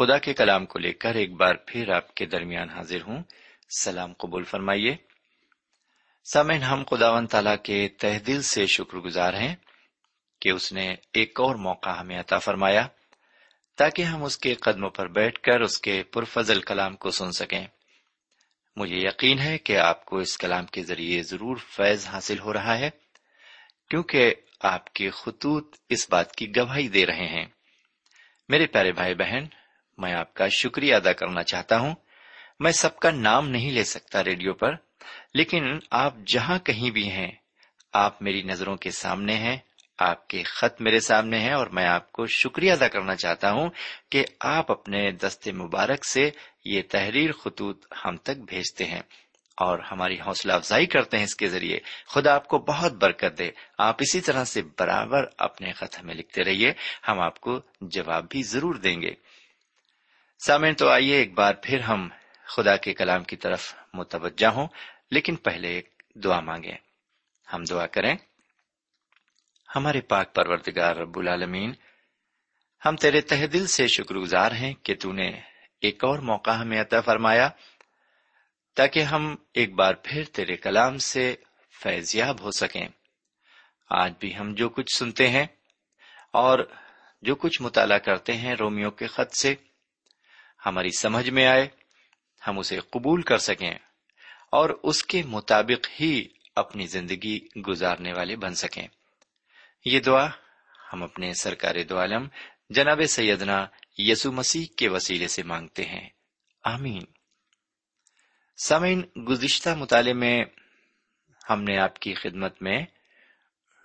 خدا کے کلام کو لے کر ایک بار پھر آپ کے درمیان حاضر ہوں۔ سلام قبول فرمائیے۔ سامعین، ہم خداون تعالیٰ کے تہ دل سے شکر گزار ہیں کہ اس نے ایک اور موقع ہمیں عطا فرمایا تاکہ ہم اس کے قدموں پر بیٹھ کر اس کے پرفضل کلام کو سن سکیں۔ مجھے یقین ہے کہ آپ کو اس کلام کے ذریعے ضرور فیض حاصل ہو رہا ہے، کیونکہ آپ کے خطوط اس بات کی گواہی دے رہے ہیں۔ میرے پیارے بھائی بہن میں آپ کا شکریہ ادا کرنا چاہتا ہوں۔ میں سب کا نام نہیں لے سکتا ریڈیو پر، لیکن آپ جہاں کہیں بھی ہیں، آپ میری نظروں کے سامنے ہیں، آپ کے خط میرے سامنے ہیں، اور میں آپ کو شکریہ ادا کرنا چاہتا ہوں کہ آپ اپنے دست مبارک سے یہ تحریر خطوط ہم تک بھیجتے ہیں۔ اور ہماری حوصلہ افزائی کرتے ہیں اس کے ذریعے۔ خدا آپ کو بہت برکت دے۔ آپ اسی طرح سے برابر اپنے خط ہمیں لکھتے رہیے۔ ہم آپ کو جواب بھی ضرور دیں گے۔ سامن تو آئیے ایک بار پھر ہم خدا کے کلام کی طرف متوجہ ہوں، لیکن پہلے ایک دعا مانگیں۔ ہم دعا کریں۔ ہمارے پاک پروردگار، رب العالمین، ہم تیرے تہ دل سے شکر گزار ہیں کہ تو نے ایک اور موقع ہمیں عطا فرمایا، تاکہ ہم ایک بار پھر تیرے کلام سے فیضیاب ہو سکیں۔ آج بھی ہم جو کچھ سنتے ہیں اور جو کچھ مطالعہ کرتے ہیں رومیو کے خط سے ہماری سمجھ میں آئے، ہم اسے قبول کر سکیں اور اس کے مطابق ہی اپنی زندگی گزارنے والے بن سکیں۔ یہ دعا ہم اپنے سرکار دو عالم جناب سیدنا یسو مسیح کے وسیلے سے مانگتے ہیں۔ آمین۔ سامعین، گزشتہ مطالعے میں ہم نے آپ کی خدمت میں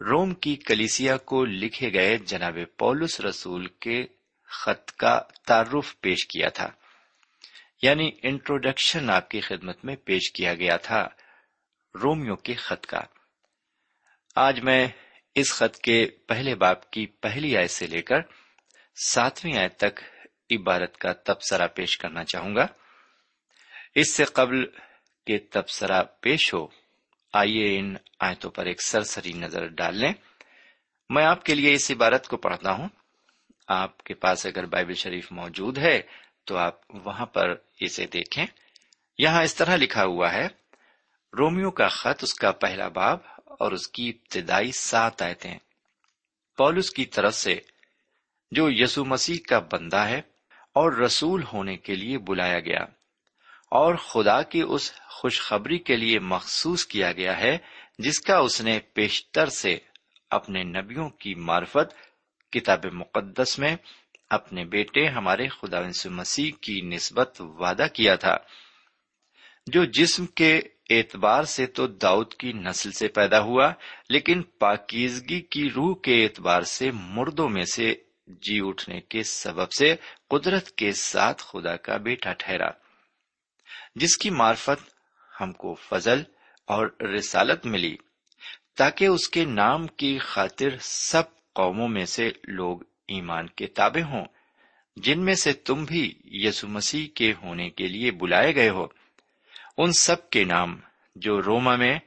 روم کی کلیسیا کو لکھے گئے جناب پولس رسول کے خط کا تعارف پیش کیا تھا۔ یعنی انٹروڈکشن آپ کی خدمت میں پیش کیا گیا تھا رومیو کے خط کا۔ آج میں اس خط کے پہلے باپ کی پہلی آیت سے لے کر ساتویں آیت تک عبارت کا تبصرہ پیش کرنا چاہوں گا۔ اس سے قبل کہ تبصرہ پیش ہو، آئیے ان آیتوں پر ایک سرسری نظر ڈال لیں۔ میں آپ کے لیے اس عبارت کو پڑھتا ہوں۔ آپ کے پاس اگر بائبل شریف موجود ہے تو آپ وہاں پر اسے دیکھیں۔ یہاں اس طرح لکھا ہوا ہے رومیو کا خط، اس کا پہلا باب اور اس کی ابتدائی سات آیتیں۔ پولس کی طرف سے، جو یسو مسیح کا بندہ ہے اور رسول ہونے کے لیے بلایا گیا اور خدا کی اس خوشخبری کے لیے مخصوص کیا گیا ہے، جس کا اس نے پیشتر سے اپنے نبیوں کی معرفت کتاب مقدس میں اپنے بیٹے ہمارے خدا مسیح کی نسبت وعدہ کیا تھا۔ جو جسم کے اعتبار سے تو داؤد کی نسل سے پیدا ہوا، لیکن پاکیزگی کی روح کے اعتبار سے مردوں میں سے جی اٹھنے کے سبب سے قدرت کے ساتھ خدا کا بیٹا ٹھہرا، جس کی معرفت ہم کو فضل اور رسالت ملی، تاکہ اس کے نام کی خاطر سب قوموں میں سے لوگ ایمان کے تابع ہوں، جن میں سے تم بھی یسو مسیح کے ہونے کے لیے بلائے گئے ہو۔ ان سب کے نام جو روما میں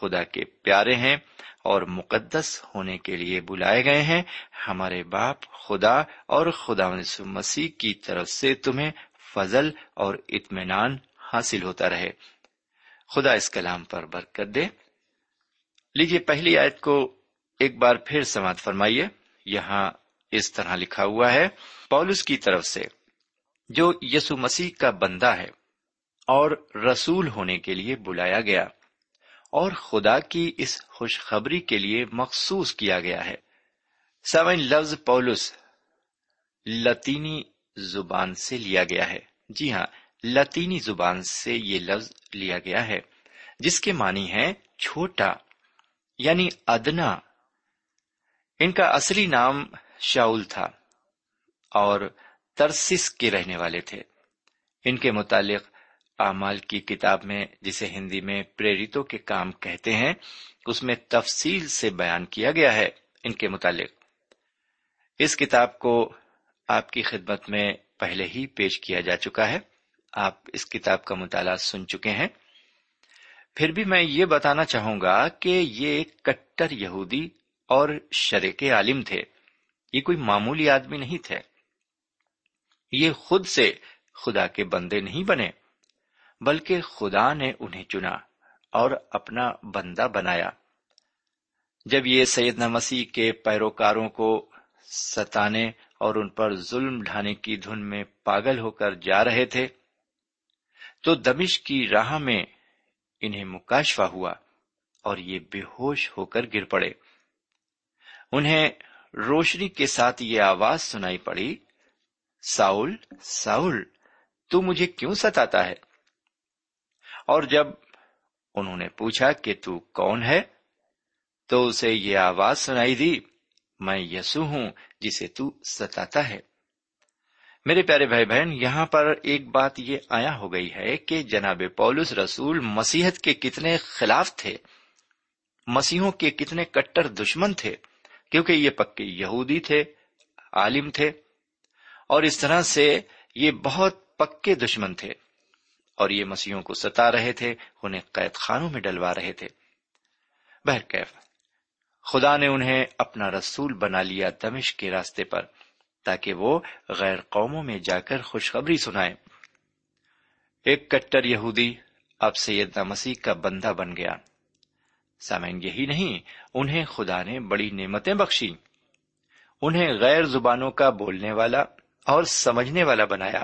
خدا کے پیارے ہیں اور مقدس ہونے کے لیے بلائے گئے ہیں، ہمارے باپ خدا اور خدا مسیح کی طرف سے تمہیں فضل اور اطمینان حاصل ہوتا رہے۔ خدا اس کلام پر برکت دے۔ لیجیے پہلی آیت کو ایک بار پھر سماعت فرمائیے، یہاں اس طرح لکھا ہوا ہے، پولس کی طرف سے، جو یسو مسیح کا بندہ ہے اور رسول ہونے کے لیے بلایا گیا اور خدا کی اس خوشخبری کے لیے مخصوص کیا گیا ہے۔ سوئن لفظ پولس لطینی زبان سے لیا گیا ہے۔ جی ہاں لطینی زبان سے یہ لفظ لیا گیا ہے، جس کے معنی ہے چھوٹا یعنی ادنا ان کا اصلی نام شاول تھا اور ترسس کے رہنے والے تھے۔ ان کے متعلق اعمال کی کتاب میں جسے ہندی میں پریرتوں کے کام کہتے ہیں، اس میں تفصیل سے بیان کیا گیا ہے ان کے متعلق۔ اس کتاب کو آپ کی خدمت میں پہلے ہی پیش کیا جا چکا ہے۔ آپ اس کتاب کا مطالعہ سن چکے ہیں۔ پھر بھی میں یہ بتانا چاہوں گا کہ یہ کٹر یہودی اور شرک عالم تھے۔ یہ کوئی معمولی آدمی نہیں تھے۔ یہ خود سے خدا کے بندے نہیں بنے، بلکہ خدا نے انہیں چنا اور اپنا بندہ بنایا۔ جب یہ سیدنا مسیح کے پیروکاروں کو ستانے اور ان پر ظلم ڈھانے کی دھن میں پاگل ہو کر جا رہے تھے، تو دمش کی راہ میں انہیں مکاشفہ ہوا اور یہ بے ہوش ہو کر گر پڑے۔ انہیں روشنی کے ساتھ یہ آواز سنائی پڑی، ساؤل ساؤل، تو مجھے کیوں ستاتا ہے؟ اور جب انہوں نے پوچھا کہ تو کون ہے، تو اسے یہ آواز سنائی دی، میں یسو ہوں، جسے تو ستاتا ہے. میرے پیارے بھائی بہن، یہاں پر ایک بات یہ آیا ہو گئی ہے کہ جناب پولس رسول مسیحت کے کتنے خلاف تھے، مسیحوں کے کتنے کٹر دشمن تھے۔ کیونکہ یہ پکے یہودی تھے، عالم تھے، اور اس طرح سے یہ بہت پکے دشمن تھے، اور یہ مسیحوں کو ستا رہے تھے، انہیں قید خانوں میں ڈلوا رہے تھے۔ بہرکیف خدا نے انہیں اپنا رسول بنا لیا دمش کے راستے پر، تاکہ وہ غیر قوموں میں جا کر خوشخبری سنائے ایک کٹر یہودی اب سیدنا مسیح کا بندہ بن گیا۔ سامعین، یہی نہیں، انہیں خدا نے بڑی نعمتیں بخشی۔ انہیں غیر زبانوں کا بولنے والا اور سمجھنے والا بنایا۔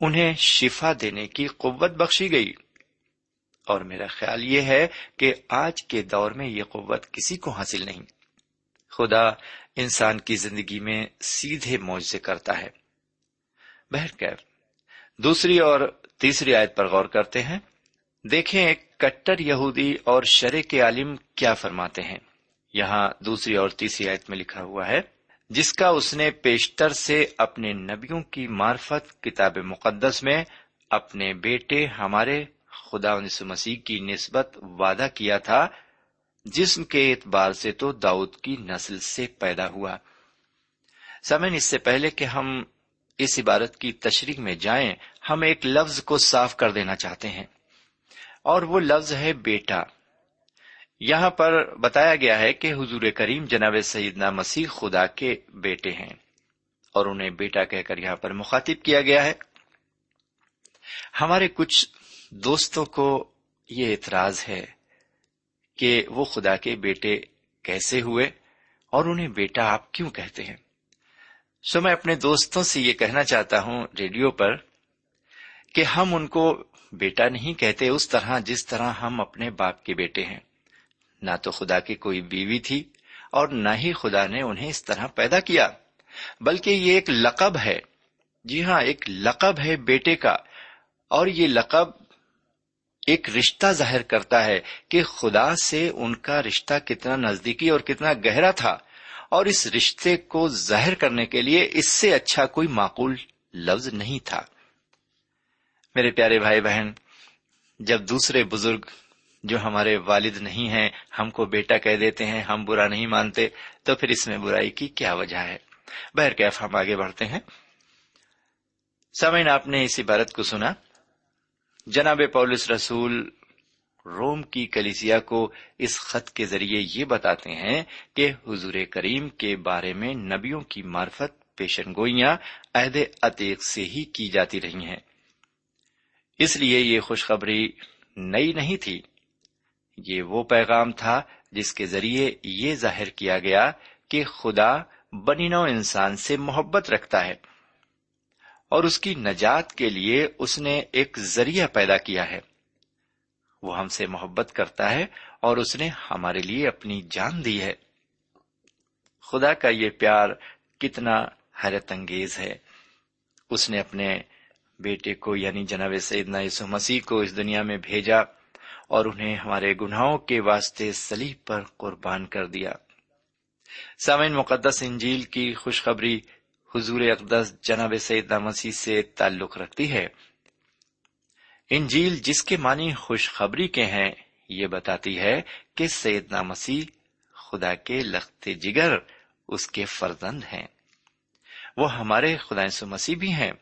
انہیں شفا دینے کی قوت بخشی گئی۔ اور میرا خیال یہ ہے کہ آج کے دور میں یہ قوت کسی کو حاصل نہیں۔ خدا انسان کی زندگی میں سیدھے معجزے کرتا ہے۔ بہرکیف، دوسری اور تیسری آیت پر غور کرتے ہیں۔ دیکھیں ایک کٹر یہودی اور شرے کے عالم کیا فرماتے ہیں۔ یہاں دوسری اور تیسری آیت میں لکھا ہوا ہے، جس کا اس نے پیشتر سے اپنے نبیوں کی معرفت کتاب مقدس میں اپنے بیٹے ہمارے خدا انس مسیح کی نسبت وعدہ کیا تھا جسم کے اعتبار سے تو داؤد کی نسل سے پیدا ہوا۔ سمن اس سے پہلے کہ ہم اس عبارت کی تشریح میں جائیں، ہم ایک لفظ کو صاف کر دینا چاہتے ہیں۔ اور وہ لفظ ہے بیٹا۔ یہاں پر بتایا گیا ہے کہ حضور کریم جناب سیدنا مسیح خدا کے بیٹے ہیں اور انہیں بیٹا کہہ کر یہاں پر مخاطب کیا گیا ہے۔ ہمارے کچھ دوستوں کو یہ اعتراض ہے کہ وہ خدا کے بیٹے کیسے ہوئے اور انہیں بیٹا آپ کیوں کہتے ہیں۔ سو میں اپنے دوستوں سے یہ کہنا چاہتا ہوں ریڈیو پر کہ ہم ان کو بیٹا نہیں کہتے اس طرح جس طرح ہم اپنے باپ کے بیٹے ہیں۔ نہ تو خدا کی کوئی بیوی تھی اور نہ ہی خدا نے انہیں اس طرح پیدا کیا، بلکہ یہ ایک لقب ہے۔ جی ہاں ایک لقب ہے بیٹے کا، اور یہ لقب ایک رشتہ ظاہر کرتا ہے کہ خدا سے ان کا رشتہ کتنا نزدیکی اور کتنا گہرا تھا، اور اس رشتے کو ظاہر کرنے کے لیے اس سے اچھا کوئی معقول لفظ نہیں تھا۔ میرے پیارے بھائی بہن، جب دوسرے بزرگ جو ہمارے والد نہیں ہیں، ہم کو بیٹا کہہ دیتے ہیں، ہم برا نہیں مانتے، تو پھر اس میں برائی کی کیا وجہ ہے؟ بہرکیف ہم آگے بڑھتے ہیں۔ سمین آپ نے اس عبارت کو سنا۔ جناب پولس رسول روم کی کلیسیا کو اس خط کے ذریعے یہ بتاتے ہیں کہ حضور کریم کے بارے میں نبیوں کی معرفت، پیشن گوئیاں عہد عتیق سے ہی کی جاتی رہی ہیں۔ اس لیے یہ خوشخبری نئی نہیں تھی۔ یہ وہ پیغام تھا جس کے ذریعے یہ ظاہر کیا گیا کہ خدا بنی نو انسان سے محبت رکھتا ہے اور اس کی نجات کے لیے اس نے ایک ذریعہ پیدا کیا ہے۔ وہ ہم سے محبت کرتا ہے اور اس نے ہمارے لیے اپنی جان دی ہے۔ خدا کا یہ پیار کتنا حیرت انگیز ہے۔ اس نے اپنے بیٹے کو یعنی جناب سیدنا یسو مسیح کو اس دنیا میں بھیجا اور انہیں ہمارے گناہوں کے واسطے سلیب پر قربان کر دیا۔ سامعین، مقدس انجیل کی خوشخبری حضور اقدس جناب سیدنا مسیح سے تعلق رکھتی ہے۔ انجیل جس کے معنی خوشخبری کے ہیں، یہ بتاتی ہے کہ سیدنا مسیح خدا کے لخت جگر اس کے فرزند ہیں۔ وہ ہمارے خدا سو مسیح بھی ہیں۔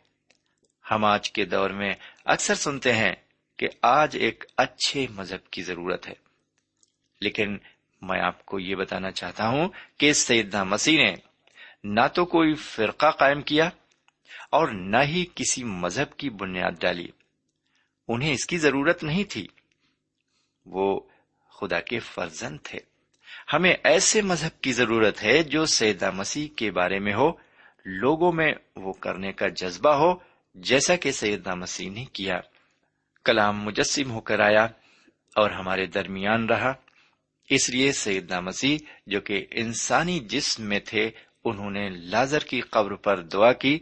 ہم آج کے دور میں اکثر سنتے ہیں کہ آج ایک اچھے مذہب کی ضرورت ہے۔ لیکن میں آپ کو یہ بتانا چاہتا ہوں کہ سیدنا مسیح نے نہ تو کوئی فرقہ قائم کیا اور نہ ہی کسی مذہب کی بنیاد ڈالی۔ انہیں اس کی ضرورت نہیں تھی۔ وہ خدا کے فرزند تھے۔ ہمیں ایسے مذہب کی ضرورت ہے جو سیدہ مسیح کے بارے میں ہو، لوگوں میں وہ کرنے کا جذبہ ہو جیسا کہ سیدنا مسیح نے کیا۔ کلام مجسم ہو کر آیا اور ہمارے درمیان رہا۔ اس لیے سیدنا مسیح جو کہ انسانی جسم میں تھے، انہوں نے لازر کی قبر پر دعا کی۔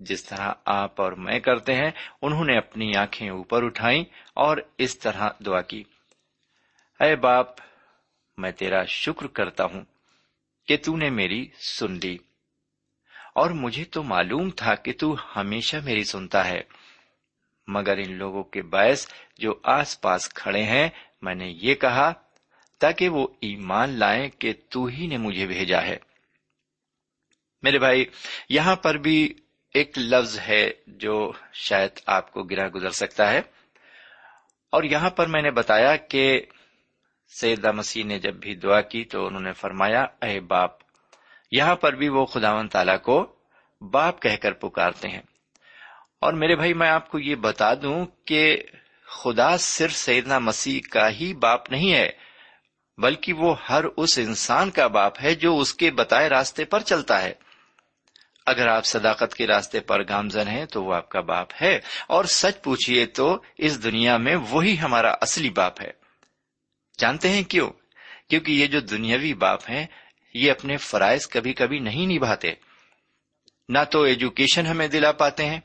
جس طرح آپ اور میں کرتے ہیں، انہوں نے اپنی آنکھیں اوپر اٹھائیں اور اس طرح دعا کی۔ اے باپ، میں تیرا شکر کرتا ہوں کہ تو نے میری سن لی۔ اور مجھے تو معلوم تھا کہ تو ہمیشہ میری سنتا ہے۔ مگر ان لوگوں کے باعث جو آس پاس کھڑے ہیں، میں نے یہ کہا، تاکہ وہ ایمان لائیں کہ تو ہی نے مجھے بھیجا ہے۔ میرے بھائی، یہاں پر بھی ایک لفظ ہے جو شاید آپ کو گرا گزر سکتا ہے۔ اور یہاں پر میں نے بتایا کہ سیدہ مسیح نے جب بھی دعا کی تو انہوں نے فرمایا، اے باپ یہاں پر بھی وہ خداون تعالی کو باپ کہہ کر پکارتے ہیں۔ اور میرے بھائی، میں آپ کو یہ بتا دوں کہ خدا صرف سیدنا مسیح کا ہی باپ نہیں ہے، بلکہ وہ ہر اس انسان کا باپ ہے جو اس کے بتائے راستے پر چلتا ہے۔ اگر آپ صداقت کے راستے پر گامزن ہیں تو وہ آپ کا باپ ہے۔ اور سچ پوچھئے تو اس دنیا میں وہی ہمارا اصلی باپ ہے۔ جانتے ہیں کیوں؟ کیونکہ یہ جو دنیاوی باپ ہیں یہ اپنے فرائض کبھی کبھی نہیں نبھاتے۔ نہ تو ایجوکیشن ہمیں دلا پاتے ہیں،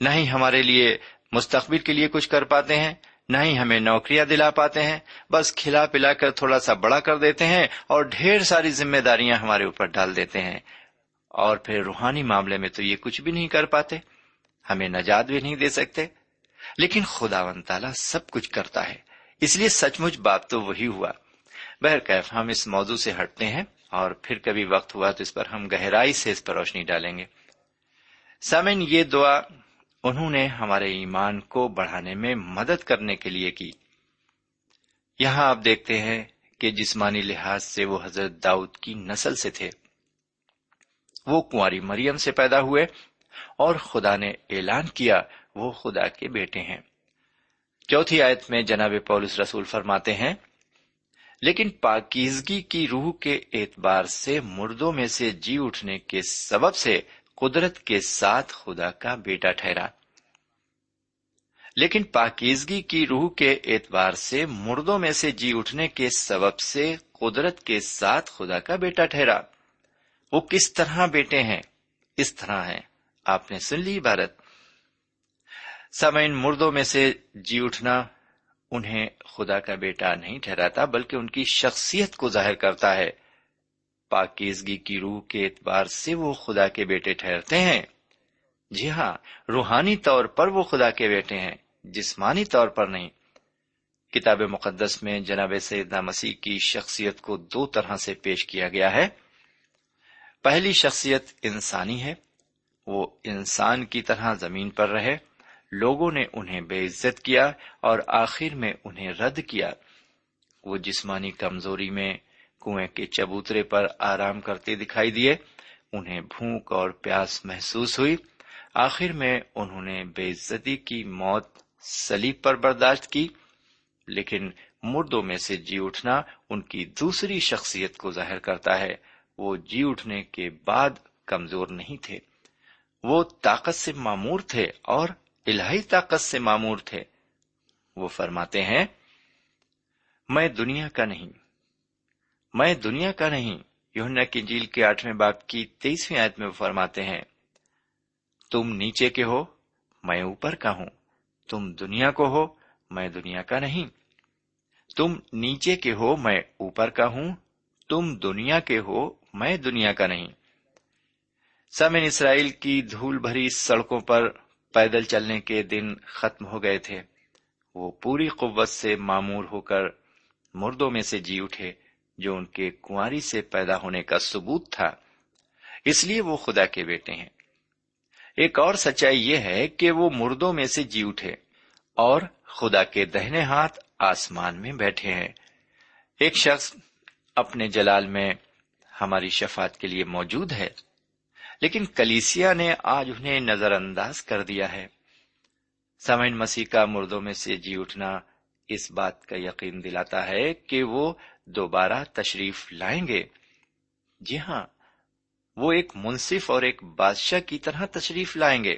نہ ہی ہمارے لیے مستقبل کے لیے کچھ کر پاتے ہیں، نہ ہی ہمیں نوکریاں دلا پاتے ہیں۔ بس کھلا پلا کر تھوڑا سا بڑا کر دیتے ہیں اور ڈھیر ساری ذمہ داریاں ہمارے اوپر ڈال دیتے ہیں۔ اور پھر روحانی معاملے میں تو یہ کچھ بھی نہیں کر پاتے، ہمیں نجات بھی نہیں دے سکتے۔ لیکن خدا و تعالیٰ سب کچھ کرتا ہے۔ اس لیے سچ مچ بات تو وہی ہوا۔ بہرکیف ہم اس موضوع سے ہٹتے ہیں۔ اور پھر کبھی وقت ہوا تو اس پر ہم گہرائی سے اس پر روشنی ڈالیں گے۔ سامن یہ دعا انہوں نے ہمارے ایمان کو بڑھانے میں مدد کرنے کے لیے کی۔ یہاں آپ دیکھتے ہیں کہ جسمانی لحاظ سے وہ حضرت داؤد کی نسل سے تھے۔ وہ کنواری مریم سے پیدا ہوئے اور خدا نے اعلان کیا وہ خدا کے بیٹے ہیں۔ چوتھی آیت میں جناب پولس رسول فرماتے ہیں لیکن پاکیزگی کی روح کے اعتبار سے مردوں میں سے جی اٹھنے کے سبب سے قدرت کے ساتھ خدا کا بیٹا ٹھہرا۔ لیکن پاکیزگی کی روح کے اعتبار سے مردوں میں سے جی اٹھنے کے سبب سے قدرت کے ساتھ خدا کا بیٹا ٹھہرا۔ وہ کس طرح بیٹے ہیں؟ اس طرح ہیں۔ آپ نے سن لی عبارت۔ سمعین مردوں میں سے جی اٹھنا انہیں خدا کا بیٹا نہیں ٹھہراتا، بلکہ ان کی شخصیت کو ظاہر کرتا ہے۔ پاکیزگی کی روح کے اعتبار سے وہ خدا کے بیٹے ٹھہرتے ہیں۔ جی ہاں روحانی طور پر وہ خدا کے بیٹے ہیں، جسمانی طور پر نہیں۔ کتاب مقدس میں جناب سیدنا مسیح کی شخصیت کو دو طرح سے پیش کیا گیا ہے۔ پہلی شخصیت انسانی ہے، وہ انسان کی طرح زمین پر رہے۔ لوگوں نے انہیں بے عزت کیا اور آخر میں انہیں رد کیا۔ وہ جسمانی کمزوری میں کنویں کے چبوترے پر آرام کرتے دکھائی دیے۔ انہیں بھوک اور پیاس محسوس ہوئی۔ آخر میں انہوں نے بے عزتی کی موت سلیب پر برداشت کی۔ لیکن مردوں میں سے جی اٹھنا ان کی دوسری شخصیت کو ظاہر کرتا ہے۔ وہ جی اٹھنے کے بعد کمزور نہیں تھے۔ وہ طاقت سے معمور تھے اور الہی طاقت سے معمور تھے۔ وہ فرماتے ہیں، میں دنیا کا نہیں، میں دنیا کا نہیں۔ یونا کی جیل کے آٹھویں باپ کی تیسویں آیت میں وہ فرماتے ہیں، تم نیچے کے ہو، میں اوپر کا ہوں۔ تم دنیا کو ہو، میں دنیا کا نہیں۔ تم نیچے کے ہو، میں اوپر کا ہوں۔ تم دنیا کے ہو، میں دنیا کا نہیں۔ سمن اسرائیل کی دھول بھری سڑکوں پر پیدل چلنے کے دن ختم ہو گئے تھے۔ وہ پوری قوت سے معمور ہو کر مردوں میں سے جی اٹھے، جو ان کے کنواری سے پیدا ہونے کا ثبوت تھا۔ اس لیے وہ خدا کے بیٹے ہیں۔ ایک اور سچائی یہ ہے کہ وہ مردوں میں سے جی اٹھے اور خدا کے دہنے ہاتھ آسمان میں بیٹھے ہیں۔ ایک شخص اپنے جلال میں ہماری شفات کے لیے موجود ہے۔ لیکن کلیسیا نے آج انہیں نظر انداز کر دیا ہے۔ سمین مسیح کا مردوں میں سے جی اٹھنا اس بات کا یقین دلاتا ہے کہ وہ دوبارہ تشریف لائیں گے۔ جی ہاں وہ ایک منصف اور ایک بادشاہ کی طرح تشریف لائیں گے۔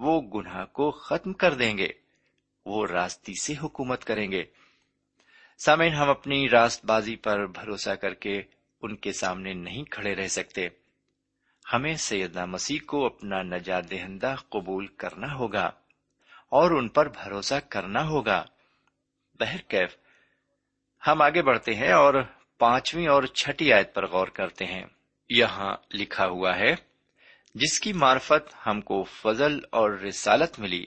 وہ گناہ کو ختم کر دیں گے۔ وہ راستی سے حکومت کریں گے۔ سامعین، ہم اپنی راست بازی پر بھروسہ کر کے ان کے سامنے نہیں کھڑے رہ سکتے۔ ہمیں سیدنا مسیح کو اپنا نجات دہندہ قبول کرنا ہوگا اور ان پر بھروسہ کرنا ہوگا۔ بہرکیف ہم آگے بڑھتے ہیں اور پانچویں اور چھٹی آیت پر غور کرتے ہیں۔ یہاں لکھا ہوا ہے، جس کی معرفت ہم کو فضل اور رسالت ملی،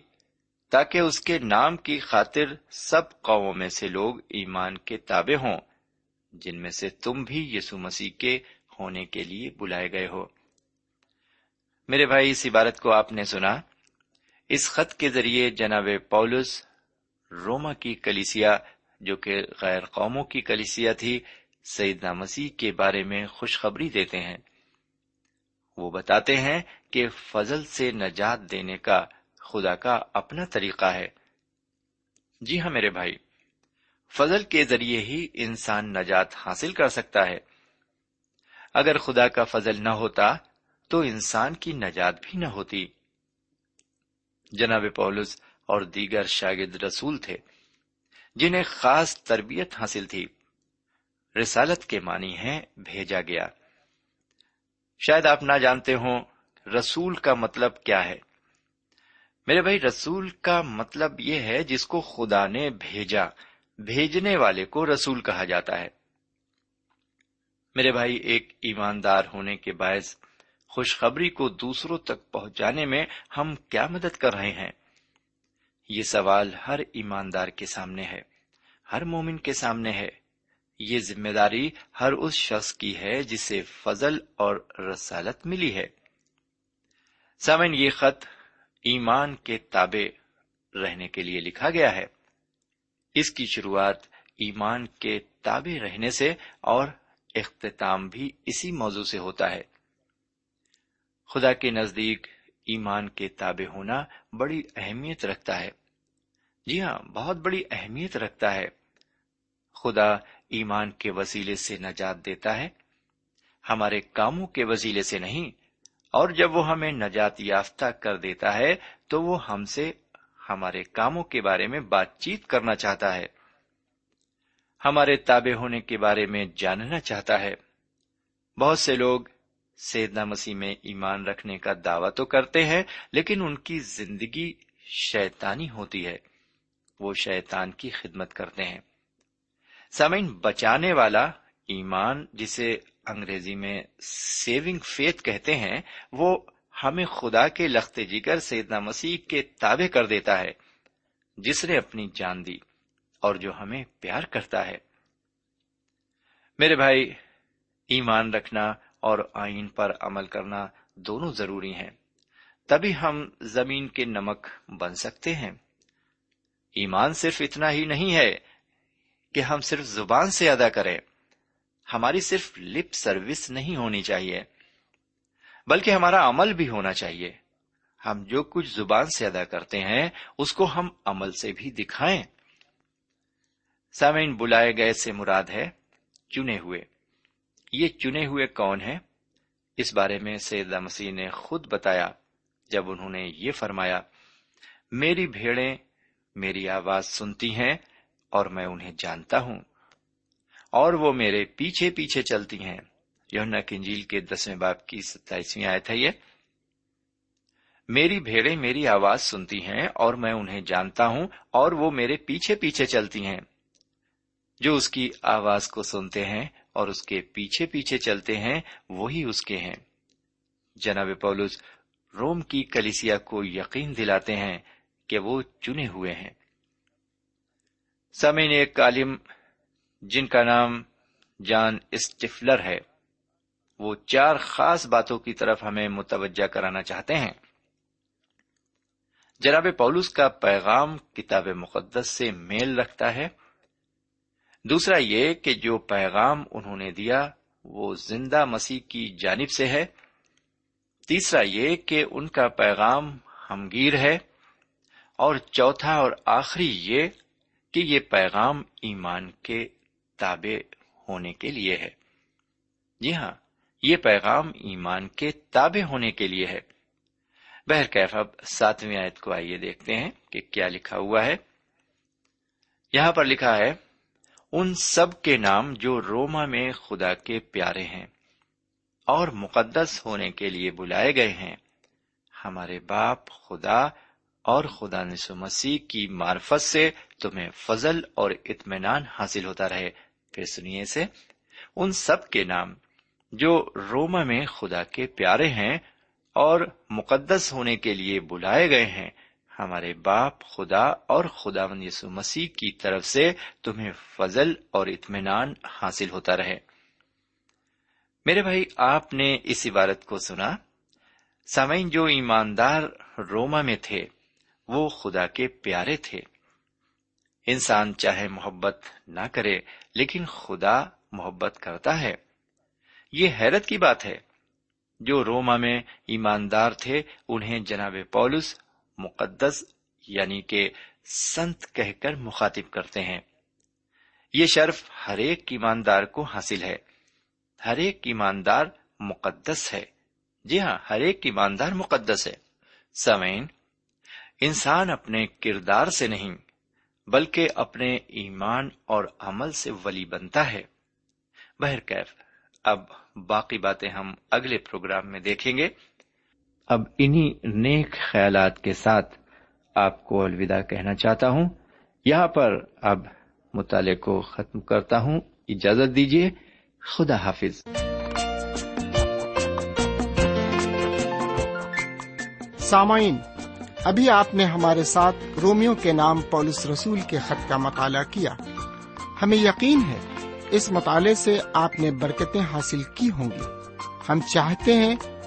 تاکہ اس کے نام کی خاطر سب قوموں میں سے لوگ ایمان کے تابع ہوں، جن میں سے تم بھی یسو مسیح کے ہونے کے لیے بلائے گئے ہو۔ میرے بھائی، اس عبارت کو آپ نے سنا۔ اس خط کے ذریعے جناب پولس روما کی کلیسیا، جو کہ غیر قوموں کی کلیسیا تھی، سیدنا مسیح کے بارے میں خوشخبری دیتے ہیں۔ وہ بتاتے ہیں کہ فضل سے نجات دینے کا خدا کا اپنا طریقہ ہے۔ جی ہاں میرے بھائی، فضل کے ذریعے ہی انسان نجات حاصل کر سکتا ہے۔ اگر خدا کا فضل نہ ہوتا تو انسان کی نجات بھی نہ ہوتی۔ جناب پولس اور دیگر شاگرد رسول تھے، جنہیں خاص تربیت حاصل تھی۔ رسالت کے معنی ہے بھیجا گیا۔ شاید آپ نہ جانتے ہوں رسول کا مطلب کیا ہے۔ میرے بھائی، رسول کا مطلب یہ ہے جس کو خدا نے بھیجا، بھیجنے والے کو رسول کہا جاتا ہے۔ میرے بھائی، ایک ایماندار ہونے کے باعث خوشخبری کو دوسروں تک پہنچانے میں ہم کیا مدد کر رہے ہیں؟ یہ سوال ہر ایماندار کے سامنے ہے، ہر مومن کے سامنے ہے۔ یہ ذمہ داری ہر اس شخص کی ہے جسے فضل اور رسالت ملی ہے۔ سامن یہ خط ایمان کے تابع رہنے کے لیے لکھا گیا ہے۔ اس کی شروعات ایمان کے تابع رہنے سے اور اختتام بھی اسی موضوع سے ہوتا ہے۔ خدا کے نزدیک ایمان کے تابع ہونا بڑی اہمیت رکھتا ہے۔ جی ہاں بہت بڑی اہمیت رکھتا ہے۔ خدا ایمان کے وسیلے سے نجات دیتا ہے۔ ہمارے کاموں کے وسیلے سے نہیں، اور جب وہ ہمیں نجات یافتہ کر دیتا ہے، تو وہ ہم سے ہمارے کاموں کے بارے میں بات چیت کرنا چاہتا ہے۔ ہمارے تابع ہونے کے بارے میں جاننا چاہتا ہے۔ بہت سے لوگ سیدنا مسیح میں ایمان رکھنے کا دعویٰ تو کرتے ہیں، لیکن ان کی زندگی شیطانی ہوتی ہے۔ وہ شیطان کی خدمت کرتے ہیں۔ سامعین، بچانے والا ایمان جسے انگریزی میں سیونگ فیتھ کہتے ہیں، وہ ہمیں خدا کے لخت جگر سیدنا مسیح کے تابع کر دیتا ہے، جس نے اپنی جان دی اور جو ہمیں پیار کرتا ہے۔ میرے بھائی، ایمان رکھنا اور آئین پر عمل کرنا دونوں ضروری ہیں۔ تبھی ہم زمین کے نمک بن سکتے ہیں۔ ایمان صرف اتنا ہی نہیں ہے کہ ہم صرف زبان سے ادا کریں۔ ہماری صرف لپ سروس نہیں ہونی چاہیے، بلکہ ہمارا عمل بھی ہونا چاہیے۔ ہم جو کچھ زبان سے ادا کرتے ہیں، اس کو ہم عمل سے بھی دکھائیں۔ سامعین، بلائے گئے سے مراد ہے چنے ہوئے۔ یہ چنے ہوئے کون ہیں؟ اس بارے میں سیدہ مسیح نے خود بتایا جب انہوں نے یہ فرمایا، میری بھیڑیں میری آواز سنتی ہیں اور میں انہیں جانتا ہوں، اور وہ میرے پیچھے پیچھے چلتی ہیں۔ یونا کنجیل کے دسویں باپ کی ستائیسویں آیت ہے یہ۔ میری بھیڑیں میری آواز سنتی ہیں اور میں انہیں جانتا ہوں، اور وہ میرے پیچھے پیچھے چلتی ہیں۔ جو اس کی آواز کو سنتے ہیں اور اس کے پیچھے پیچھے چلتے ہیں، وہی اس کے ہیں۔ جناب پولس، روم کی کلیسیا کو یقین دلاتے ہیں کہ وہ چنے ہوئے ہیں۔ سمین ایک عالم جن کا نام جان اسٹفلر ہے۔ وہ چار خاص باتوں کی طرف ہمیں متوجہ کرانا چاہتے ہیں۔ جناب پولوس کا پیغام کتاب مقدس سے میل رکھتا ہے۔ دوسرا یہ کہ جو پیغام انہوں نے دیا وہ زندہ مسیح کی جانب سے ہے۔ تیسرا یہ کہ ان کا پیغام ہمگیر ہے۔ اور چوتھا اور آخری یہ کہ یہ پیغام ایمان کے تابع ہونے کے لیے ہے۔ جی ہاں یہ پیغام ایمان کے تابع ہونے کے لیے ہے۔ بہرکیف، اب ساتویں آیت کو آئیے دیکھتے ہیں کہ کیا لکھا ہوا ہے۔ یہاں پر لکھا ہے ان سب کے نام جو روما میں خدا کے پیارے ہیں اور مقدس ہونے کے لیے بلائے گئے ہیں۔ ہمارے باپ خدا اور خدا نسو مسیح کی معرفت سے تمہیں فضل اور اطمینان حاصل ہوتا رہے۔ پھر سنیے سے ان سب کے نام جو روما میں خدا کے پیارے ہیں اور مقدس ہونے کے لیے بلائے گئے ہیں ہمارے باپ خدا اور خدا یسو مسیح کی طرف سے تمہیں فضل اور اطمینان حاصل ہوتا رہے۔ میرے بھائی، آپ نے اس عبارت کو سنا۔ سامعین، جو ایماندار روما میں تھے، وہ خدا کے پیارے تھے۔ انسان چاہے محبت نہ کرے، لیکن خدا محبت کرتا ہے۔ یہ حیرت کی بات ہے۔ جو روما میں ایماندار تھے، انہیں جناب پولس مقدس یعنی کہ سنت کہہ کر مخاطب کرتے ہیں۔ یہ شرف ہر ایک ایماندار کو حاصل ہے۔ ہر ایک ایماندار مقدس ہے۔ جی ہاں ہر ایک ایماندار مقدس ہے۔ سمین انسان اپنے کردار سے نہیں، بلکہ اپنے ایمان اور عمل سے ولی بنتا ہے۔ بہرکیف، اب باقی باتیں ہم اگلے پروگرام میں دیکھیں گے۔ اب انہی نیک خیالات کے ساتھ آپ کو الوداع کہنا چاہتا ہوں۔ یہاں پر اب مطالعے کو ختم کرتا ہوں۔ اجازت دیجیے خدا حافظ۔ سامعین، ابھی آپ نے ہمارے ساتھ رومیو کے نام پولس رسول کے خط کا مطالعہ کیا۔ ہمیں یقین ہے، اس مطالعے سے آپ نے برکتیں حاصل کی ہوں گی۔ ہم چاہتے ہیں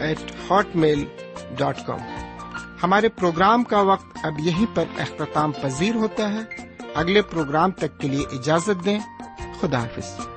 eight Hotmail dot com ہمارے پروگرام کا وقت اب یہیں پر اختتام پذیر ہوتا ہے۔ اگلے پروگرام تک کے لیے اجازت دیں۔ خدا حافظ۔